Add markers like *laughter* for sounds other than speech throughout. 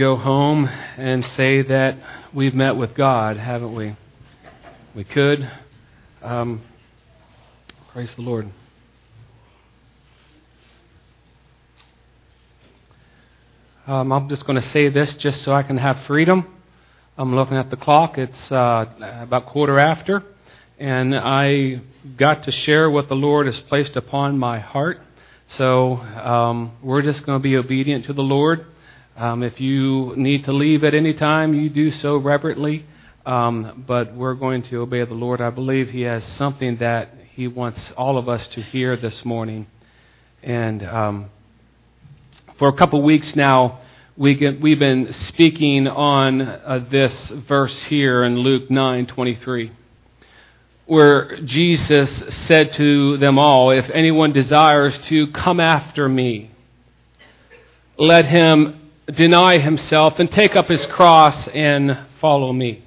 go home and say that we've met with God, haven't we? We could. Um, praise the Lord. Um, I'm just going to say this just so I can have freedom. I'm looking at the clock. It's uh, about quarter after. And I got to share what the Lord has placed upon my heart. So um, we're just going to be obedient to the Lord. Um, if you need to leave at any time, you do so reverently. Um, but we're going to obey the Lord. I believe He has something that He wants all of us to hear this morning. And um, for a couple weeks now, we get, we've been speaking on uh, this verse here in Luke 9:23, where Jesus said to them all, "If anyone desires to come after me, let him deny himself and take up his cross and follow me."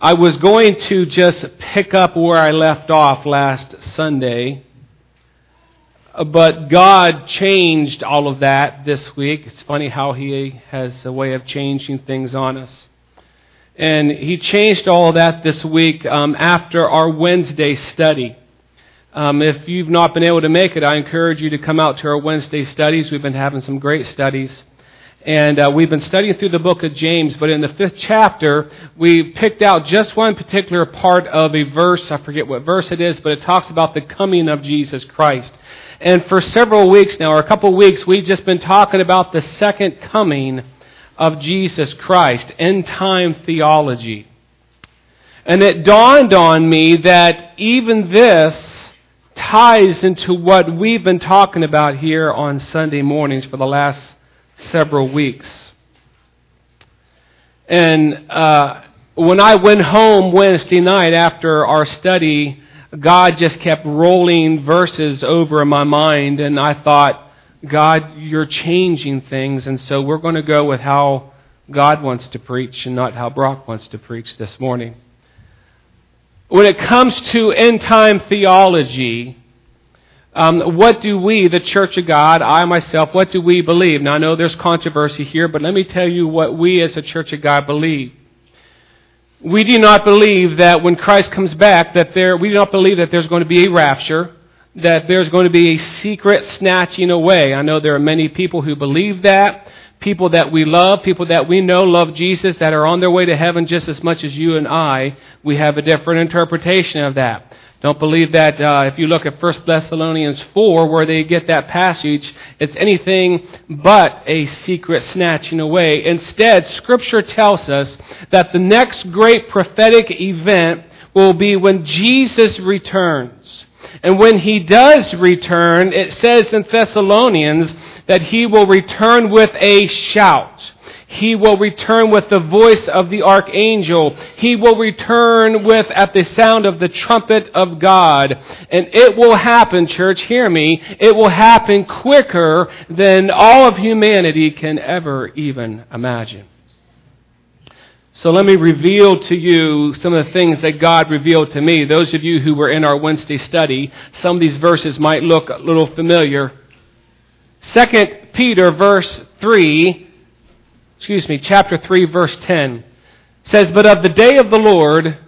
I was going to just pick up where I left off last Sunday, but God changed all of that this week. It's funny how He has a way of changing things on us. And He changed all that this week um, after our Wednesday study. Um, if you've not been able to make it, I encourage you to come out to our Wednesday studies. We've been having some great studies. And uh, we've been studying through the book of James, but in the fifth chapter, we picked out just one particular part of a verse. I forget what verse it is, but it talks about the coming of Jesus Christ. And for several weeks now, or a couple of weeks, we've just been talking about the second coming of Jesus Christ, end time theology. And it dawned on me that even this ties into what we've been talking about here on Sunday mornings for the last several weeks. And uh, when I went home Wednesday night after our study, God just kept rolling verses over in my mind, and I thought, God, you're changing things, and so we're going to go with how God wants to preach and not how Brock wants to preach this morning. When it comes to end time theology, um, what do we, the Church of God, I myself, what do we believe? Now, I know there's controversy here, but let me tell you what we as the Church of God believe. We do not believe that when Christ comes back, that there, we do not believe that there's going to be a rapture, that there's going to be a secret snatching away. I know there are many people who believe that. People that we love, people that we know love Jesus, that are on their way to heaven just as much as you and I. We have a different interpretation of that. Don't believe that uh, if you look at 1 Thessalonians 4, where they get that passage, it's anything but a secret snatching away. Instead, Scripture tells us that the next great prophetic event will be when Jesus returns. And when he does return, it says in Thessalonians that he will return with a shout. He will return with the voice of the archangel. He will return with at the sound of the trumpet of God. And it will happen, church, hear me, it will happen quicker than all of humanity can ever even imagine. So let me reveal to you some of the things that God revealed to me. Those of you who were in our Wednesday study, some of these verses might look a little familiar. Second Peter verse 3 excuse me, chapter 3, verse 10 says, But of the day of the Lord,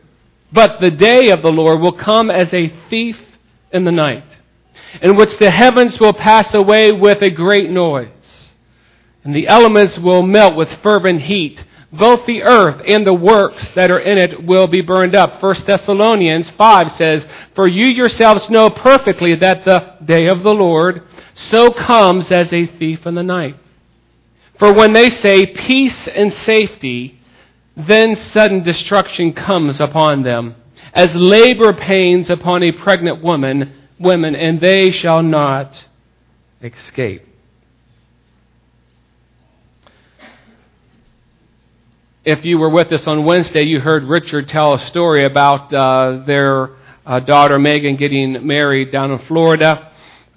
but the day of the Lord will come as a thief in the night, in which the heavens will pass away with a great noise, and the elements will melt with fervent heat. Both the earth and the works that are in it will be burned up. 1 Thessalonians 5 says, For you yourselves know perfectly that the day of the Lord so comes as a thief in the night. For when they say peace and safety, then sudden destruction comes upon them, as labor pains upon a pregnant woman, women, and they shall not escape. If you were with us on Wednesday, you heard Richard tell a story about uh, their uh, daughter Megan getting married down in Florida.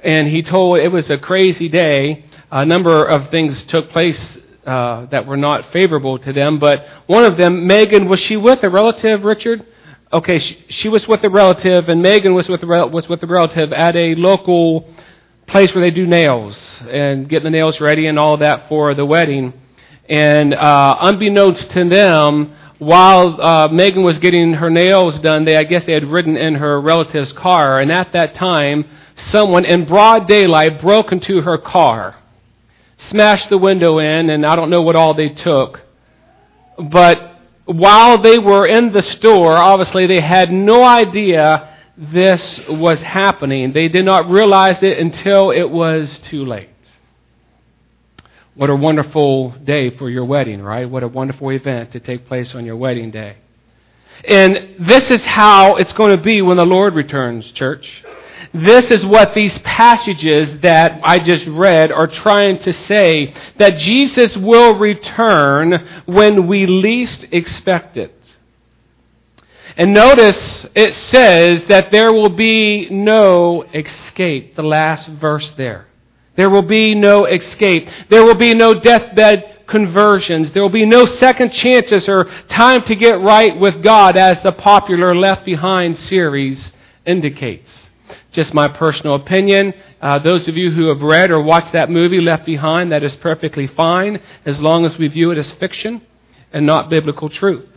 And he told it was a crazy day a number of things took place uh, that were not favorable to them, but one of them, Megan, was she with a relative, Richard? Okay, she, she was with a relative, and Megan was with was with a relative at a local place where they do nails and get the nails ready and all that for the wedding. And uh, unbeknownst to them, while uh, Megan was getting her nails done, they I guess they had ridden in her relative's car, and at that time, someone in broad daylight broke into her car, smashed the window in, and I don't know what all they took. But while they were in the store, obviously they had no idea this was happening. They did not realize it until it was too late. What a wonderful day for your wedding, right? What a wonderful event to take place on your wedding day. And this is how it's going to be when the Lord returns, church. This is what these passages that I just read are trying to say that Jesus will return when we least expect it. And notice it says that there will be no escape, the last verse there. There will be no escape. There will be no deathbed conversions. There will be no second chances or time to get right with God, as the popular Left Behind series indicates. Just my personal opinion. Uh, those of you who have read or watched that movie, Left Behind, that is perfectly fine as long as we view it as fiction and not biblical truth.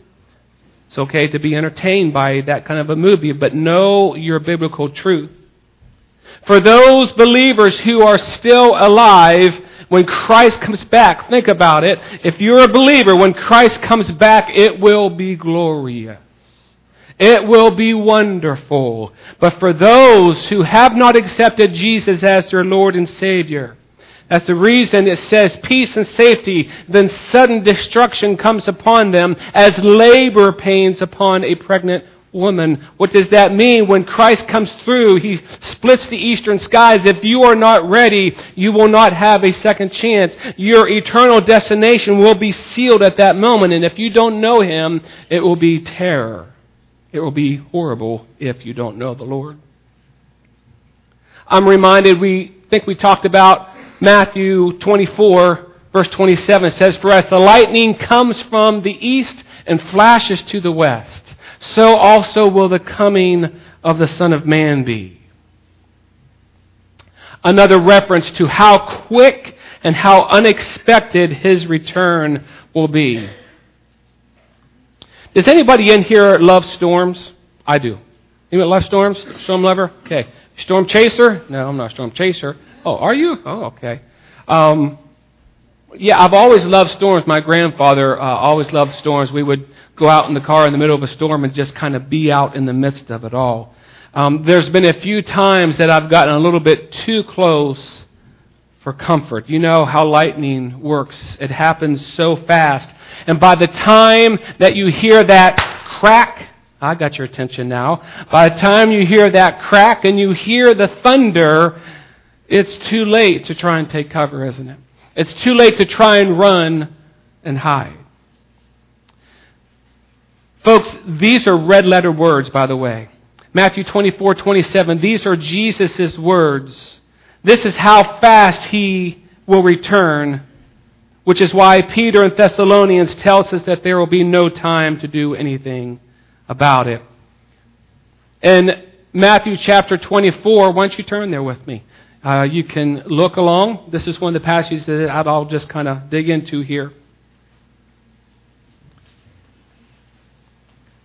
It's okay to be entertained by that kind of a movie, but know your biblical truth. For those believers who are still alive when Christ comes back, think about it. If you're a believer, when Christ comes back, it will be glorious. It will be wonderful. But for those who have not accepted Jesus as their Lord and Savior, that's the reason it says peace and safety, then sudden destruction comes upon them as labor pains upon a pregnant woman. What does that mean? When Christ comes through, he splits the eastern skies. If you are not ready, you will not have a second chance. Your eternal destination will be sealed at that moment. And if you don't know him, it will be terror. It will be horrible if you don't know the Lord. I'm reminded, we think we talked about Matthew 24, verse 27 says, For as the lightning comes from the east and flashes to the west, so also will the coming of the Son of Man be. Another reference to how quick and how unexpected his return will be. Does anybody in here love storms? I do. Anyone love storms? Storm lover? Okay. Storm chaser? No, I'm not a storm chaser. Oh, are you? Oh, okay. Um, yeah, I've always loved storms. My grandfather uh, always loved storms. We would go out in the car in the middle of a storm and just kind of be out in the midst of it all. Um, there's been a few times that I've gotten a little bit too close for comfort. You know how lightning works. It happens so fast. And by the time that you hear that crack, I got your attention now. By the time you hear that crack and you hear the thunder, it's too late to try and take cover, isn't it? It's too late to try and run and hide. Folks, these are red letter words, by the way. Matthew 24, 27. These are Jesus' words. This is how fast he will return, which is why Peter in Thessalonians tells us that there will be no time to do anything about it. In Matthew chapter 24, why don't you turn there with me? Uh, you can look along. This is one of the passages that I'll just kind of dig into here.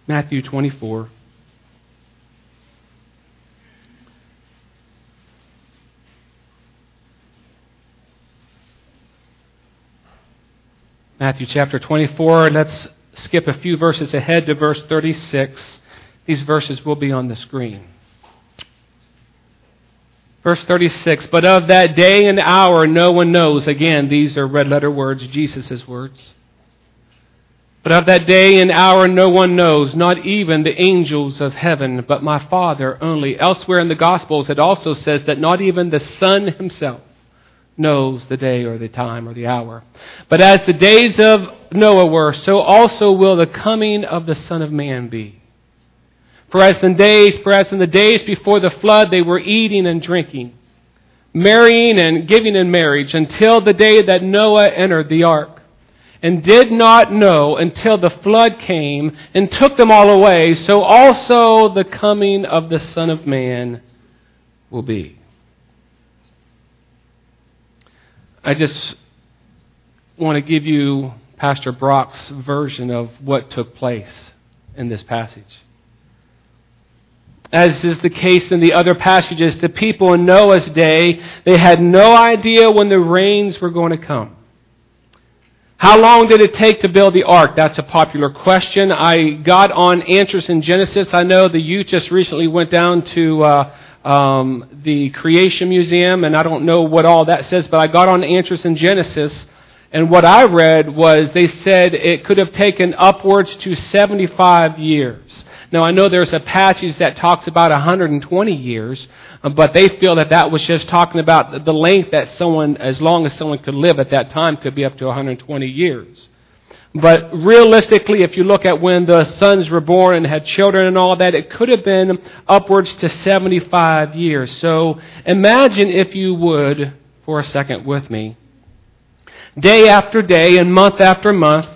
Matthew 24. Matthew chapter 24. Let's skip a few verses ahead to verse 36. These verses will be on the screen. Verse 36 But of that day and hour no one knows. Again, these are red letter words, Jesus' words. But of that day and hour no one knows, not even the angels of heaven, but my Father only. Elsewhere in the Gospels, it also says that not even the Son himself knows the day or the time or the hour. But as the days of Noah were, so also will the coming of the Son of Man be. For as in days, for as in the days before the flood, they were eating and drinking, marrying and giving in marriage, until the day that Noah entered the ark and did not know until the flood came and took them all away, so also the coming of the Son of Man will be. I just want to give you Pastor Brock's version of what took place in this passage. As is the case in the other passages, the people in Noah's day, they had no idea when the rains were going to come. How long did it take to build the ark? That's a popular question. I got on answers in Genesis. I know the youth just recently went down to uh, um, the Creation Museum, and I don't know what all that says, but I got on answers in Genesis, and what I read was they said it could have taken upwards to 75 years. Now, I know there's a passage that talks about 120 years, but they feel that that was just talking about the length that someone, as long as someone could live at that time, could be up to 120 years. But realistically, if you look at when the sons were born and had children and all that, it could have been upwards to 75 years. So imagine, if you would, for a second with me, day after day and month after month,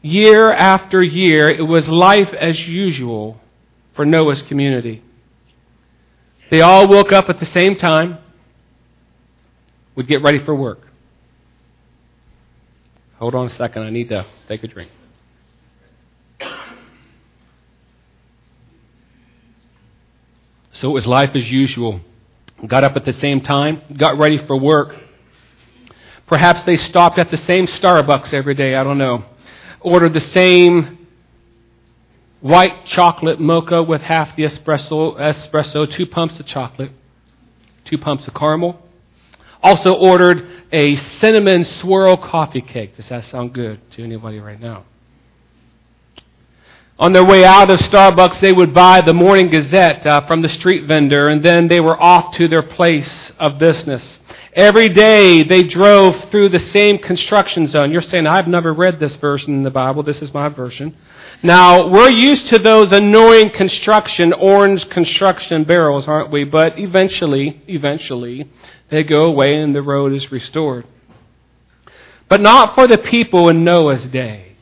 year after year, it was life as usual for Noah's community. They all woke up at the same time, would get ready for work. Hold on a second, I need to take a drink. So it was life as usual. Got up at the same time, got ready for work. Perhaps they stopped at the same Starbucks every day, I don't know ordered the same white chocolate mocha with half the espresso, espresso, two pumps of chocolate, two pumps of caramel. Also ordered a cinnamon swirl coffee cake. Does that sound good to anybody right now? On their way out of Starbucks, they would buy the Morning Gazette uh, from the street vendor, and then they were off to their place of business. Every day they drove through the same construction zone. You're saying, I've never read this version in the Bible. This is my version. Now, we're used to those annoying construction, orange construction barrels, aren't we? But eventually, eventually, they go away and the road is restored. But not for the people in Noah's day.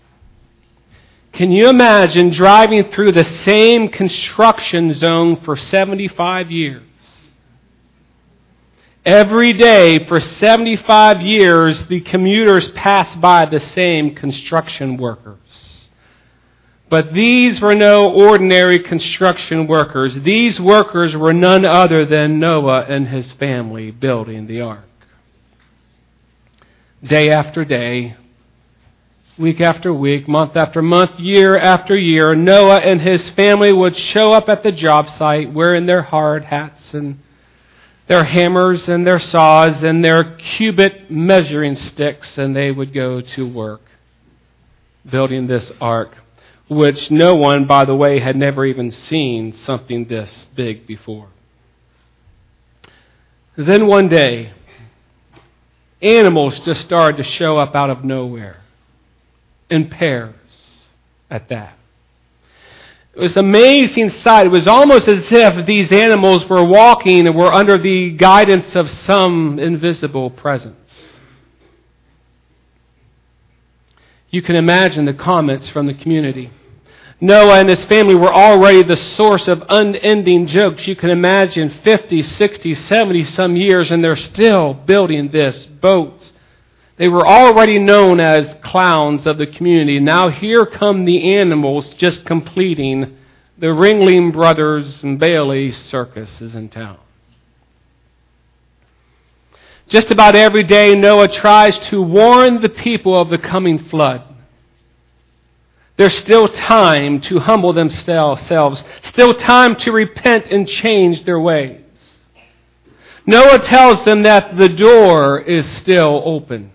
Can you imagine driving through the same construction zone for 75 years? Every day for 75 years, the commuters pass by the same construction workers. But these were no ordinary construction workers. These workers were none other than Noah and his family building the ark. Day after day, week after week, month after month, year after year, Noah and his family would show up at the job site wearing their hard hats and their hammers and their saws and their cubit measuring sticks, and they would go to work building this ark, which no one, by the way, had never even seen something this big before. Then one day, animals just started to show up out of nowhere in pairs at that. It was an amazing sight. It was almost as if these animals were walking and were under the guidance of some invisible presence. You can imagine the comments from the community. Noah and his family were already the source of unending jokes. You can imagine 50, 60, 70 some years, and they're still building this boat they were already known as clowns of the community. Now here come the animals just completing the Ringling Brothers and Bailey circuses in town. Just about every day, Noah tries to warn the people of the coming flood. There's still time to humble themselves, still time to repent and change their ways. Noah tells them that the door is still open.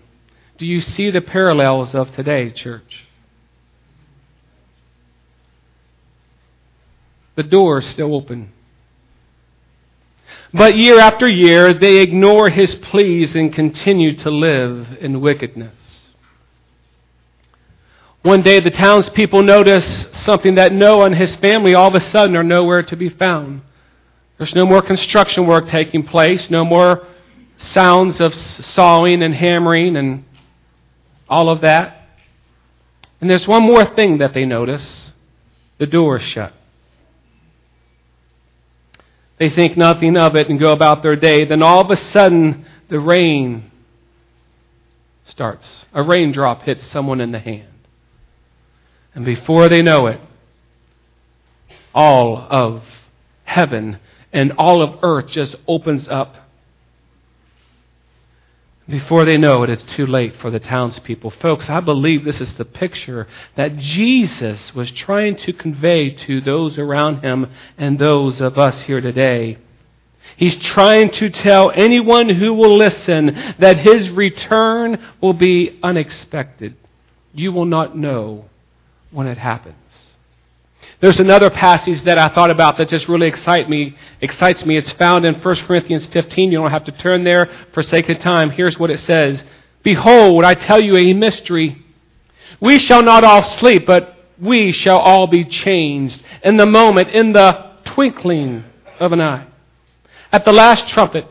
Do you see the parallels of today, church? The door is still open. But year after year, they ignore his pleas and continue to live in wickedness. One day, the townspeople notice something that Noah and his family all of a sudden are nowhere to be found. There's no more construction work taking place, no more sounds of sawing and hammering and all of that. And there's one more thing that they notice the door is shut. They think nothing of it and go about their day. Then all of a sudden, the rain starts. A raindrop hits someone in the hand. And before they know it, all of heaven and all of earth just opens up. Before they know it, it's too late for the townspeople. Folks, I believe this is the picture that Jesus was trying to convey to those around him and those of us here today. He's trying to tell anyone who will listen that his return will be unexpected. You will not know when it happens. There's another passage that I thought about that just really excite me, excites me. It's found in 1 Corinthians 15. You don't have to turn there for sake of time. Here's what it says. Behold, I tell you a mystery. We shall not all sleep, but we shall all be changed in the moment, in the twinkling of an eye. At the last trumpet,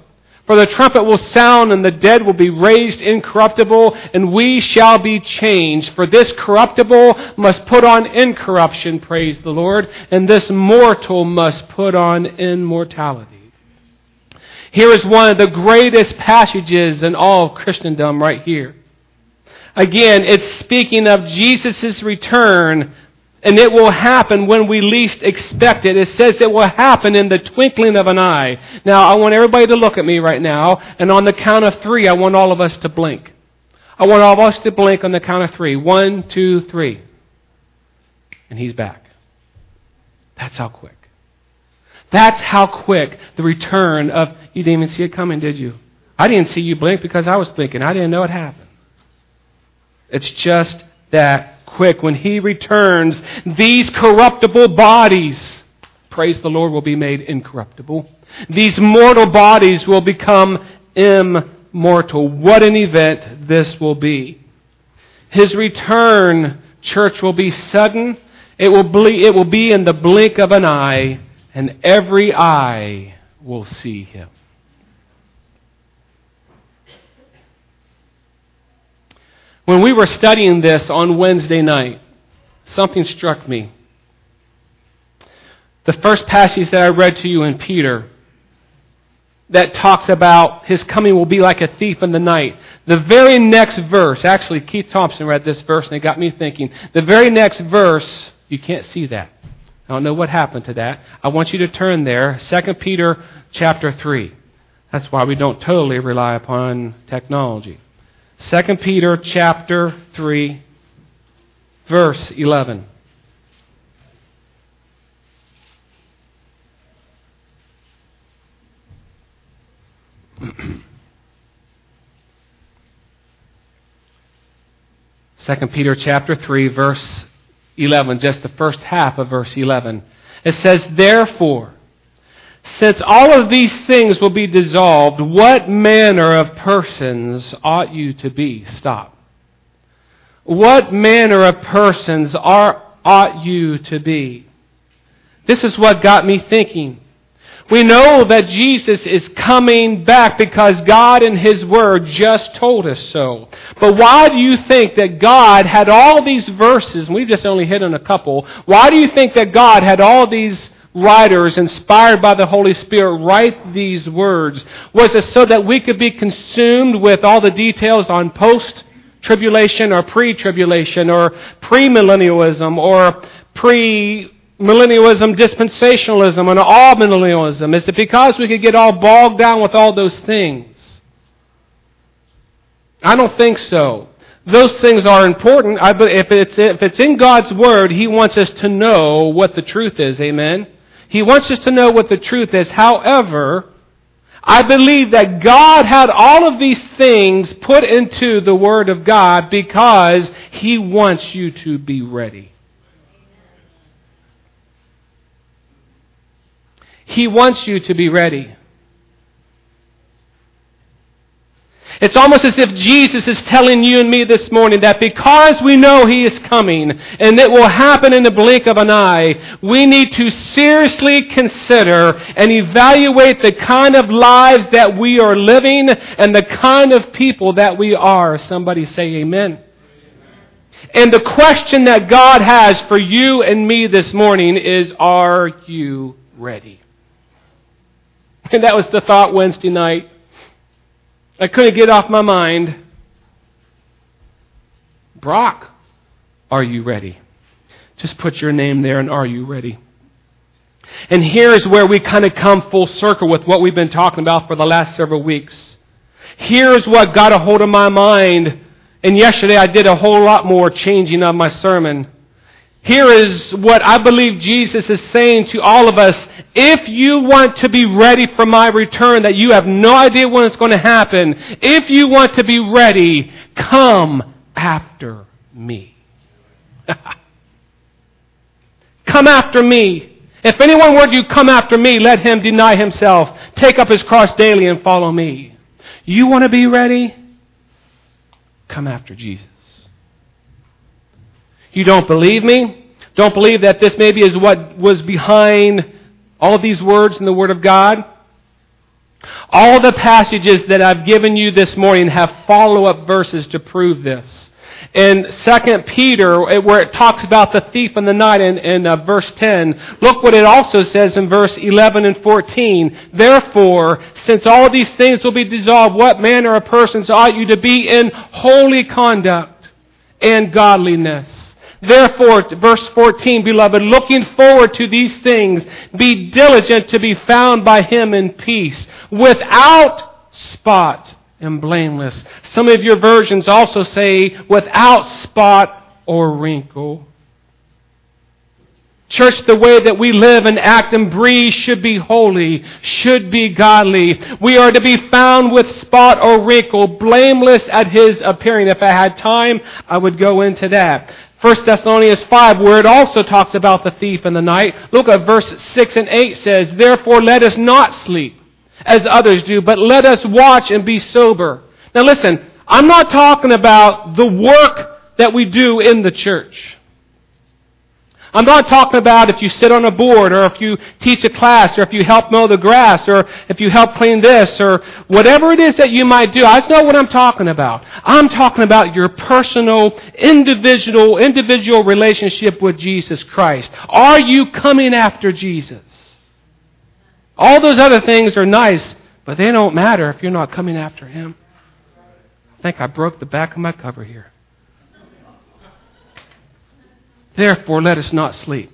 for the trumpet will sound, and the dead will be raised incorruptible, and we shall be changed. For this corruptible must put on incorruption, praise the Lord, and this mortal must put on immortality. Here is one of the greatest passages in all Christendom, right here. Again, it's speaking of Jesus' return and it will happen when we least expect it. It says it will happen in the twinkling of an eye. Now, I want everybody to look at me right now, and on the count of three, I want all of us to blink. I want all of us to blink on the count of three. One, two, three. And he's back. That's how quick. That's how quick the return of. You didn't even see it coming, did you? I didn't see you blink because I was thinking. I didn't know it happened. It's just that quick. When he returns, these corruptible bodies, praise the Lord, will be made incorruptible. These mortal bodies will become immortal. What an event this will be. His return, church, will be sudden. It will, be, it will be in the blink of an eye, and every eye will see him. When we were studying this on Wednesday night, something struck me. The first passage that I read to you in Peter that talks about his coming will be like a thief in the night. The very next verse, actually, Keith Thompson read this verse and it got me thinking. The very next verse, you can't see that. I don't know what happened to that. I want you to turn there, 2 Peter chapter 3. That's why we don't totally rely upon technology. 2 Peter chapter 3 verse 11. *clears throat* Second Peter chapter 3 verse 11, just the first half of verse 11. It says, Therefore, since all of these things will be dissolved, what manner of persons ought you to be? Stop. What manner of persons are, ought you to be? This is what got me thinking. We know that Jesus is coming back because God in His Word just told us so. But why do you think that God had all these verses, and we've just only hit on a couple, why do you think that God had all these writers inspired by the Holy Spirit write these words? Was it so that we could be consumed with all the details on post tribulation or pre tribulation or premillennialism or pre millennialism, dispensationalism, and amillennialism? Is it because we could get all bogged down with all those things? I don't think so. Those things are important. If it's, if it's in God's Word, He wants us to know what the truth is. Amen? He wants us to know what the truth is. However, I believe that God had all of these things put into the Word of God because He wants you to be ready. He wants you to be ready. It's almost as if Jesus is telling you and me this morning that because we know He is coming and it will happen in the blink of an eye, we need to seriously consider and evaluate the kind of lives that we are living and the kind of people that we are. Somebody say amen. And the question that God has for you and me this morning is, are you ready? *laughs* And that was the thought Wednesday night. I couldn't get off my mind. Brock, are you ready? Just put your name there and are you ready? And here's where we kind of come full circle with what we've been talking about for the last several weeks. Here's what got a hold of my mind. And yesterday I did a whole lot more changing of my sermon. Here is what I believe Jesus is saying to all of us. If you want to be ready for my return, that you have no idea when it's going to happen, if you want to be ready, come after me. *laughs* come after me. If anyone were to come after me, let him deny himself, take up his cross daily, and follow me. You want to be ready? Come after Jesus. You don't believe me? Don't believe that this maybe is what was behind all of these words in the Word of God? All the passages that I've given you this morning have follow up verses to prove this in 2 Peter, where it talks about the thief in the night in, in uh, verse 10, look what it also says in verse 11 and 14. Therefore, since all these things will be dissolved, what manner of persons ought you to be in holy conduct and godliness? Therefore, verse 14, beloved, looking forward to these things, be diligent to be found by him in peace, without spot and blameless. Some of your versions also say without spot or wrinkle. Church, the way that we live and act and breathe should be holy, should be godly. We are to be found with spot or wrinkle, blameless at His appearing. If I had time, I would go into that. 1 Thessalonians 5, where it also talks about the thief in the night. Look at verse 6 and 8 says, Therefore let us not sleep as others do, but let us watch and be sober. Now listen, I'm not talking about the work that we do in the church. I'm not talking about if you sit on a board or if you teach a class or if you help mow the grass or if you help clean this or whatever it is that you might do. I know what I'm talking about. I'm talking about your personal, individual, individual relationship with Jesus Christ. Are you coming after Jesus? All those other things are nice, but they don't matter if you're not coming after Him. I think I broke the back of my cover here. Therefore, let us not sleep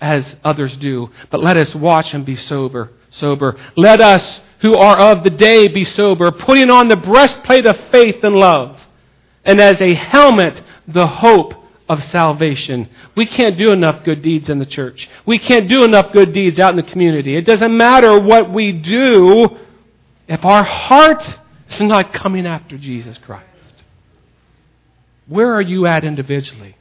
as others do, but let us watch and be sober. Sober. Let us who are of the day be sober, putting on the breastplate of faith and love, and as a helmet, the hope of salvation. We can't do enough good deeds in the church. We can't do enough good deeds out in the community. It doesn't matter what we do if our heart is not coming after Jesus Christ. Where are you at individually?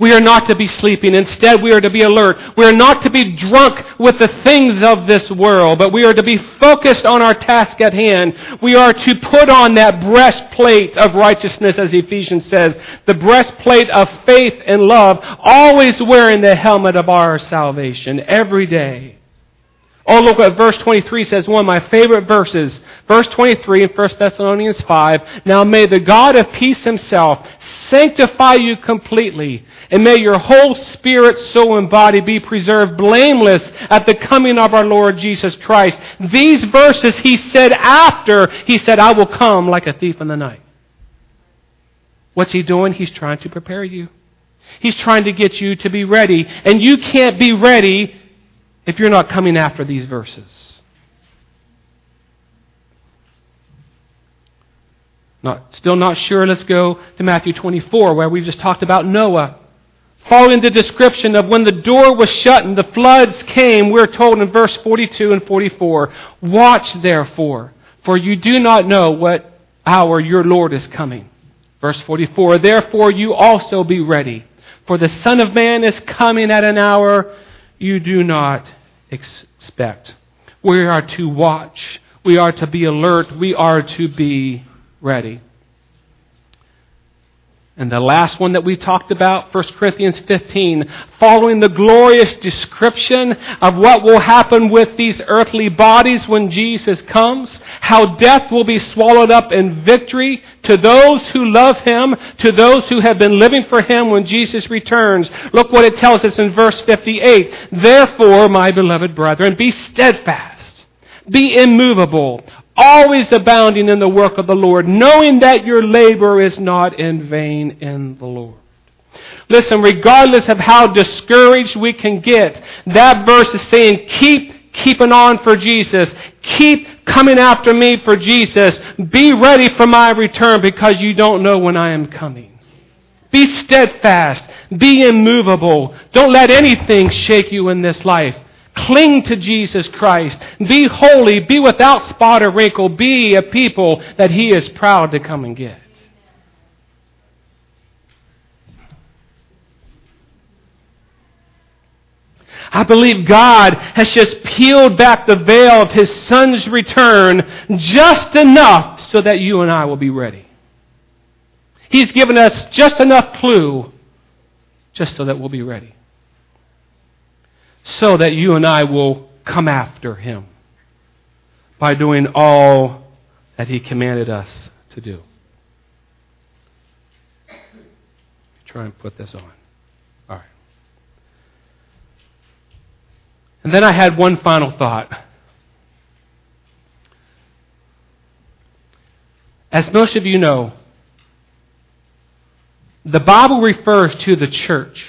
We are not to be sleeping. Instead, we are to be alert. We are not to be drunk with the things of this world, but we are to be focused on our task at hand. We are to put on that breastplate of righteousness, as Ephesians says, the breastplate of faith and love, always wearing the helmet of our salvation every day. Oh, look what verse 23 says, one of my favorite verses. Verse 23 in 1 Thessalonians 5. Now may the God of peace himself sanctify you completely, and may your whole spirit, soul, and body be preserved blameless at the coming of our Lord Jesus Christ. These verses he said after he said, I will come like a thief in the night. What's he doing? He's trying to prepare you. He's trying to get you to be ready. And you can't be ready if you're not coming after these verses. Not, still not sure. Let's go to Matthew 24, where we've just talked about Noah. Following the description of when the door was shut and the floods came, we're told in verse 42 and 44 Watch therefore, for you do not know what hour your Lord is coming. Verse 44 Therefore you also be ready, for the Son of Man is coming at an hour you do not expect. We are to watch. We are to be alert. We are to be ready. And the last one that we talked about, 1 Corinthians 15, following the glorious description of what will happen with these earthly bodies when Jesus comes, how death will be swallowed up in victory to those who love Him, to those who have been living for Him when Jesus returns. Look what it tells us in verse 58. Therefore, my beloved brethren, be steadfast, be immovable, always abounding in the work of the Lord, knowing that your labor is not in vain in the Lord. Listen, regardless of how discouraged we can get, that verse is saying, keep keeping on for Jesus. Keep coming after me for Jesus. Be ready for my return because you don't know when I am coming. Be steadfast. Be immovable. Don't let anything shake you in this life. Cling to Jesus Christ. Be holy. Be without spot or wrinkle. Be a people that He is proud to come and get. I believe God has just peeled back the veil of His Son's return just enough so that you and I will be ready. He's given us just enough clue just so that we'll be ready. So that you and I will come after Him by doing all that He commanded us to do. Try and put this on. All right. And then I had one final thought. As most of you know, the Bible refers to the church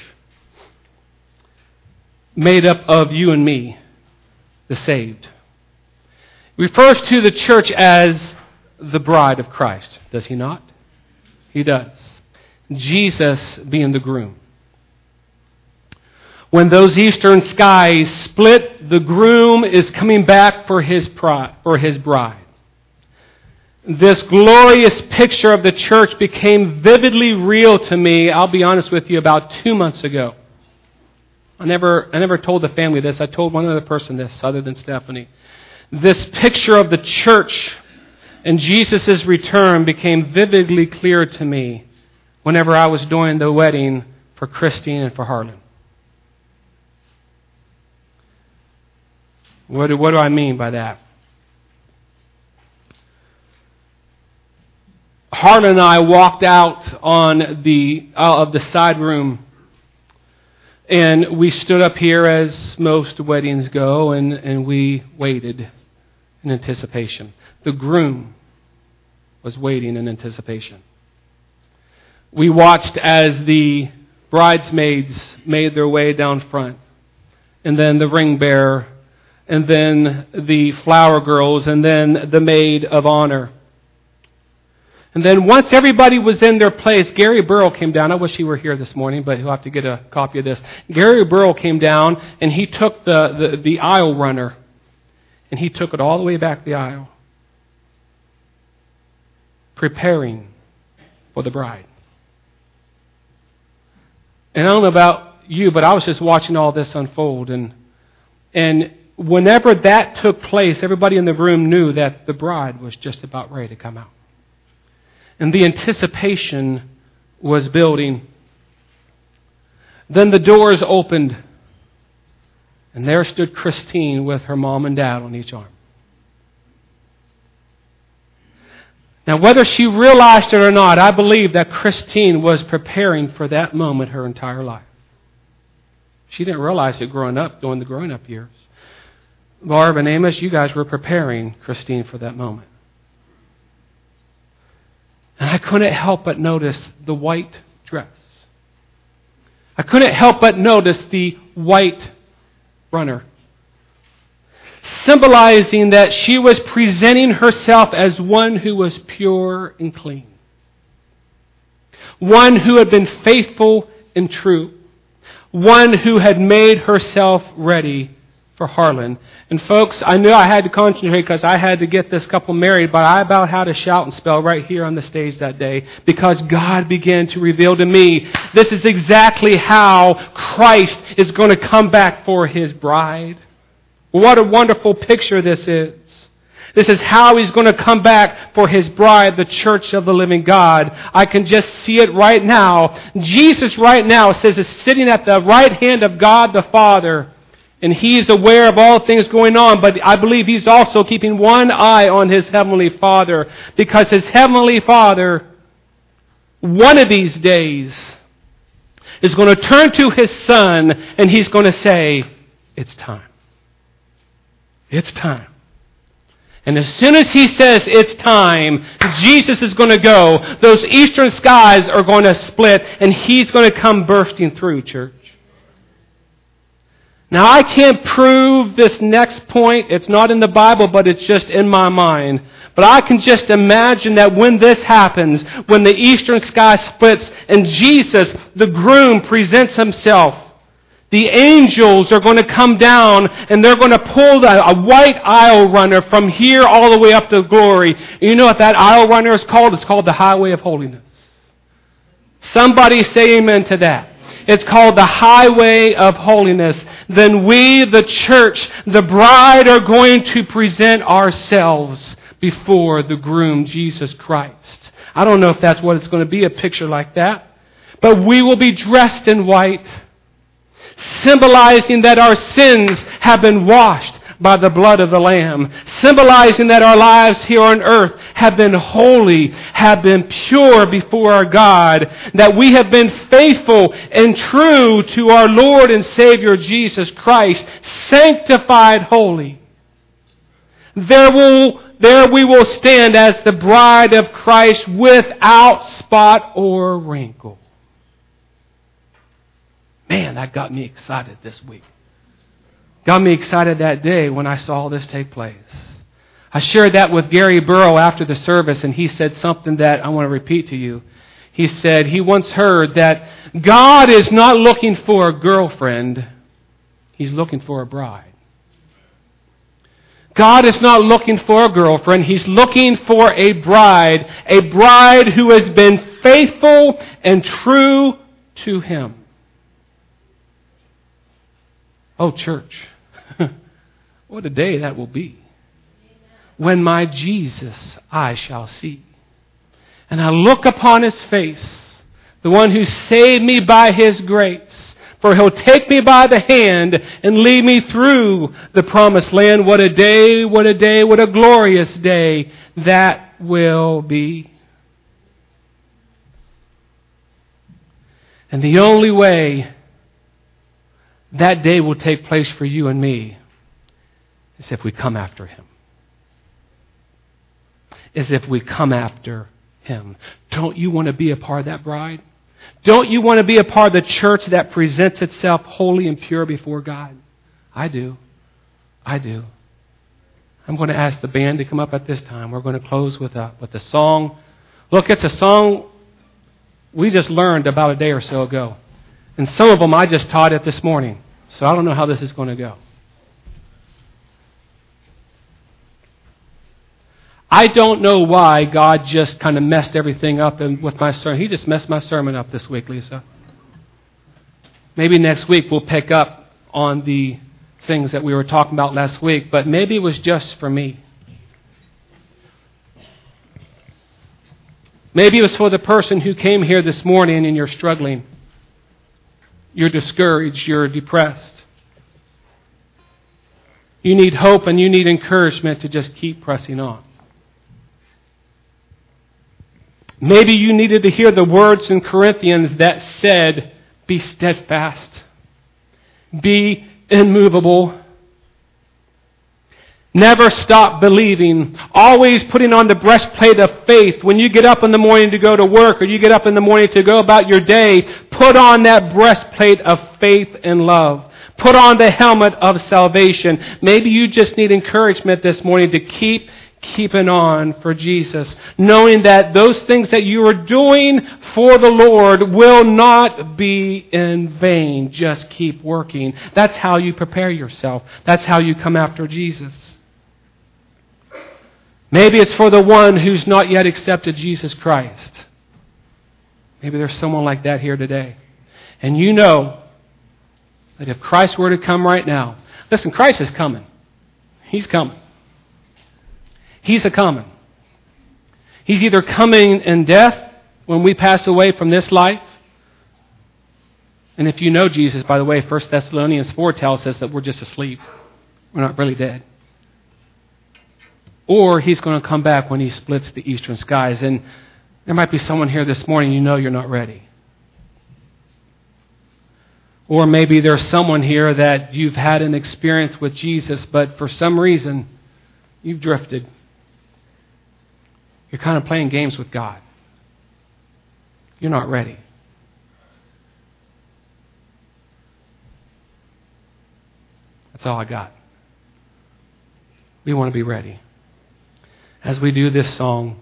made up of you and me, the saved. It refers to the church as the bride of Christ, does he not? He does. Jesus being the groom. When those eastern skies split, the groom is coming back for his, for his bride. This glorious picture of the church became vividly real to me, I'll be honest with you, about two months ago. I never, I never told the family this. I told one other person this other than Stephanie. This picture of the church and Jesus' return became vividly clear to me whenever I was doing the wedding for Christine and for Harlan. What do, what do I mean by that? Harlan and I walked out on the uh, of the side room, and we stood up here as most weddings go, and, and we waited in anticipation. The groom was waiting in anticipation. We watched as the bridesmaids made their way down front, and then the ring bearer and then the flower girls, and then the maid of honor. And then once everybody was in their place, Gary Burrow came down. I wish he were here this morning, but he'll have to get a copy of this. Gary Burrow came down and he took the, the, the aisle runner and he took it all the way back the aisle, preparing for the bride. And I don't know about you, but I was just watching all this unfold and and whenever that took place, everybody in the room knew that the bride was just about ready to come out. And the anticipation was building. Then the doors opened, and there stood Christine with her mom and dad on each arm. Now, whether she realized it or not, I believe that Christine was preparing for that moment her entire life. She didn't realize it growing up, during the growing up years. Barb and Amos, you guys were preparing Christine for that moment. And I couldn't help but notice the white dress. I couldn't help but notice the white runner, symbolizing that she was presenting herself as one who was pure and clean, one who had been faithful and true, one who had made herself ready for Harlan. And folks, I knew I had to concentrate because I had to get this couple married, but I about had to shout and spell right here on the stage that day because God began to reveal to me this is exactly how Christ is going to come back for his bride. What a wonderful picture this is. This is how he's going to come back for his bride, the church of the living God. I can just see it right now. Jesus right now says is sitting at the right hand of God the Father and he's aware of all things going on, but I believe he's also keeping one eye on his heavenly Father because his heavenly Father, one of these days, is going to turn to his son and he's going to say, It's time. It's time. And as soon as he says it's time, Jesus is going to go, those eastern skies are going to split, and he's going to come bursting through, church. Now, I can't prove this next point. It's not in the Bible, but it's just in my mind. But I can just imagine that when this happens, when the eastern sky splits and Jesus, the groom, presents himself, the angels are going to come down and they're going to pull the, a white aisle runner from here all the way up to glory. And you know what that aisle runner is called? It's called the highway of holiness. Somebody say amen to that. It's called the highway of holiness. Then we, the church, the bride, are going to present ourselves before the groom, Jesus Christ. I don't know if that's what it's going to be, a picture like that. But we will be dressed in white, symbolizing that our sins have been washed by the blood of the Lamb, symbolizing that our lives here on earth have been holy, have been pure before our God, that we have been faithful and true to our Lord and Savior Jesus Christ, sanctified holy. There will there we will stand as the bride of Christ without spot or wrinkle. Man, that got me excited this week. Got me excited that day when I saw this take place. I shared that with Gary Burrow after the service, and he said something that I want to repeat to you. He said he once heard that God is not looking for a girlfriend, He's looking for a bride. God is not looking for a girlfriend, He's looking for a bride, a bride who has been faithful and true to Him. Oh, church, what a day that will be. When my Jesus I shall see. And I look upon His face, the one who saved me by His grace for he'll take me by the hand and lead me through the promised land. What a day, what a day, what a glorious day that will be. And the only way that day will take place for you and me is if we come after him. Is if we come after him. Don't you want to be a part of that bride? Don't you want to be a part of the church that presents itself holy and pure before God? I do. I do. I'm going to ask the band to come up at this time. We're going to close with a, with a song. Look, it's a song we just learned about a day or so ago. And some of them I just taught it this morning. So I don't know how this is going to go. I don't know why God just kind of messed everything up and with my sermon. He just messed my sermon up this week, Lisa. Maybe next week we'll pick up on the things that we were talking about last week, but maybe it was just for me. Maybe it was for the person who came here this morning and you're struggling. You're discouraged. You're depressed. You need hope and you need encouragement to just keep pressing on. Maybe you needed to hear the words in Corinthians that said, Be steadfast, be immovable. Never stop believing. Always putting on the breastplate of faith. When you get up in the morning to go to work or you get up in the morning to go about your day, put on that breastplate of faith and love. Put on the helmet of salvation. Maybe you just need encouragement this morning to keep keeping on for Jesus, knowing that those things that you are doing for the Lord will not be in vain. Just keep working. That's how you prepare yourself. That's how you come after Jesus. Maybe it's for the one who's not yet accepted Jesus Christ. Maybe there's someone like that here today. And you know that if Christ were to come right now, listen, Christ is coming. He's coming. He's a coming. He's either coming in death when we pass away from this life. And if you know Jesus, by the way, 1 Thessalonians 4 tells us that we're just asleep. We're not really dead. Or he's going to come back when he splits the eastern skies. And there might be someone here this morning, you know you're not ready. Or maybe there's someone here that you've had an experience with Jesus, but for some reason, you've drifted. You're kind of playing games with God. You're not ready. That's all I got. We want to be ready. As we do this song,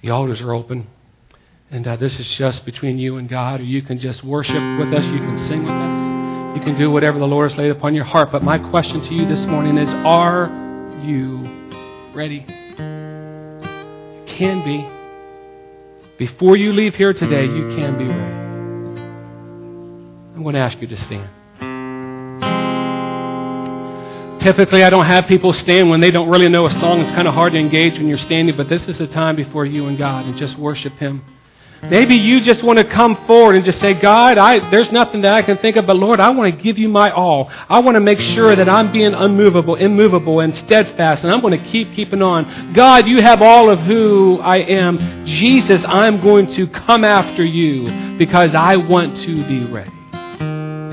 the altars are open. And uh, this is just between you and God, or you can just worship with us, you can sing with us, you can do whatever the Lord has laid upon your heart. But my question to you this morning is Are you ready? Can be. Before you leave here today, you can be ready. I'm going to ask you to stand. Typically, I don't have people stand when they don't really know a song. It's kind of hard to engage when you're standing, but this is a time before you and God and just worship Him. Maybe you just want to come forward and just say, God, I, there's nothing that I can think of, but Lord, I want to give you my all. I want to make sure that I'm being unmovable, immovable, and steadfast, and I'm going to keep keeping on. God, you have all of who I am. Jesus, I'm going to come after you because I want to be ready.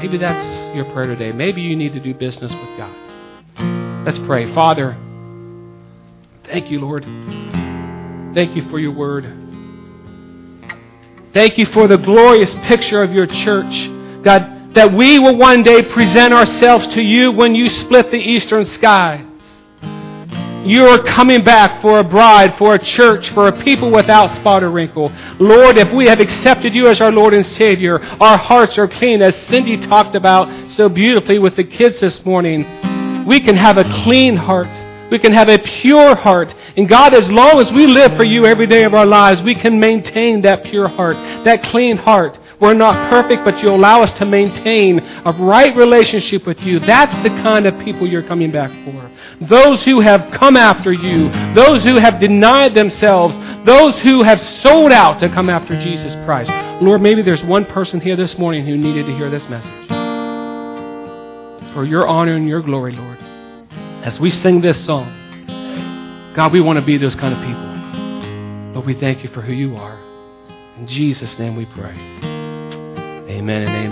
Maybe that's your prayer today. Maybe you need to do business with God. Let's pray. Father, thank you, Lord. Thank you for your word. Thank you for the glorious picture of your church. God, that we will one day present ourselves to you when you split the eastern skies. You are coming back for a bride, for a church, for a people without spot or wrinkle. Lord, if we have accepted you as our Lord and Savior, our hearts are clean, as Cindy talked about so beautifully with the kids this morning we can have a clean heart. We can have a pure heart. And God, as long as we live for you every day of our lives, we can maintain that pure heart, that clean heart. We're not perfect, but you allow us to maintain a right relationship with you. That's the kind of people you're coming back for. Those who have come after you, those who have denied themselves, those who have sold out to come after Jesus Christ. Lord, maybe there's one person here this morning who needed to hear this message for your honor and your glory, Lord. As we sing this song, God, we want to be those kind of people. But we thank you for who you are. In Jesus' name we pray. Amen and amen.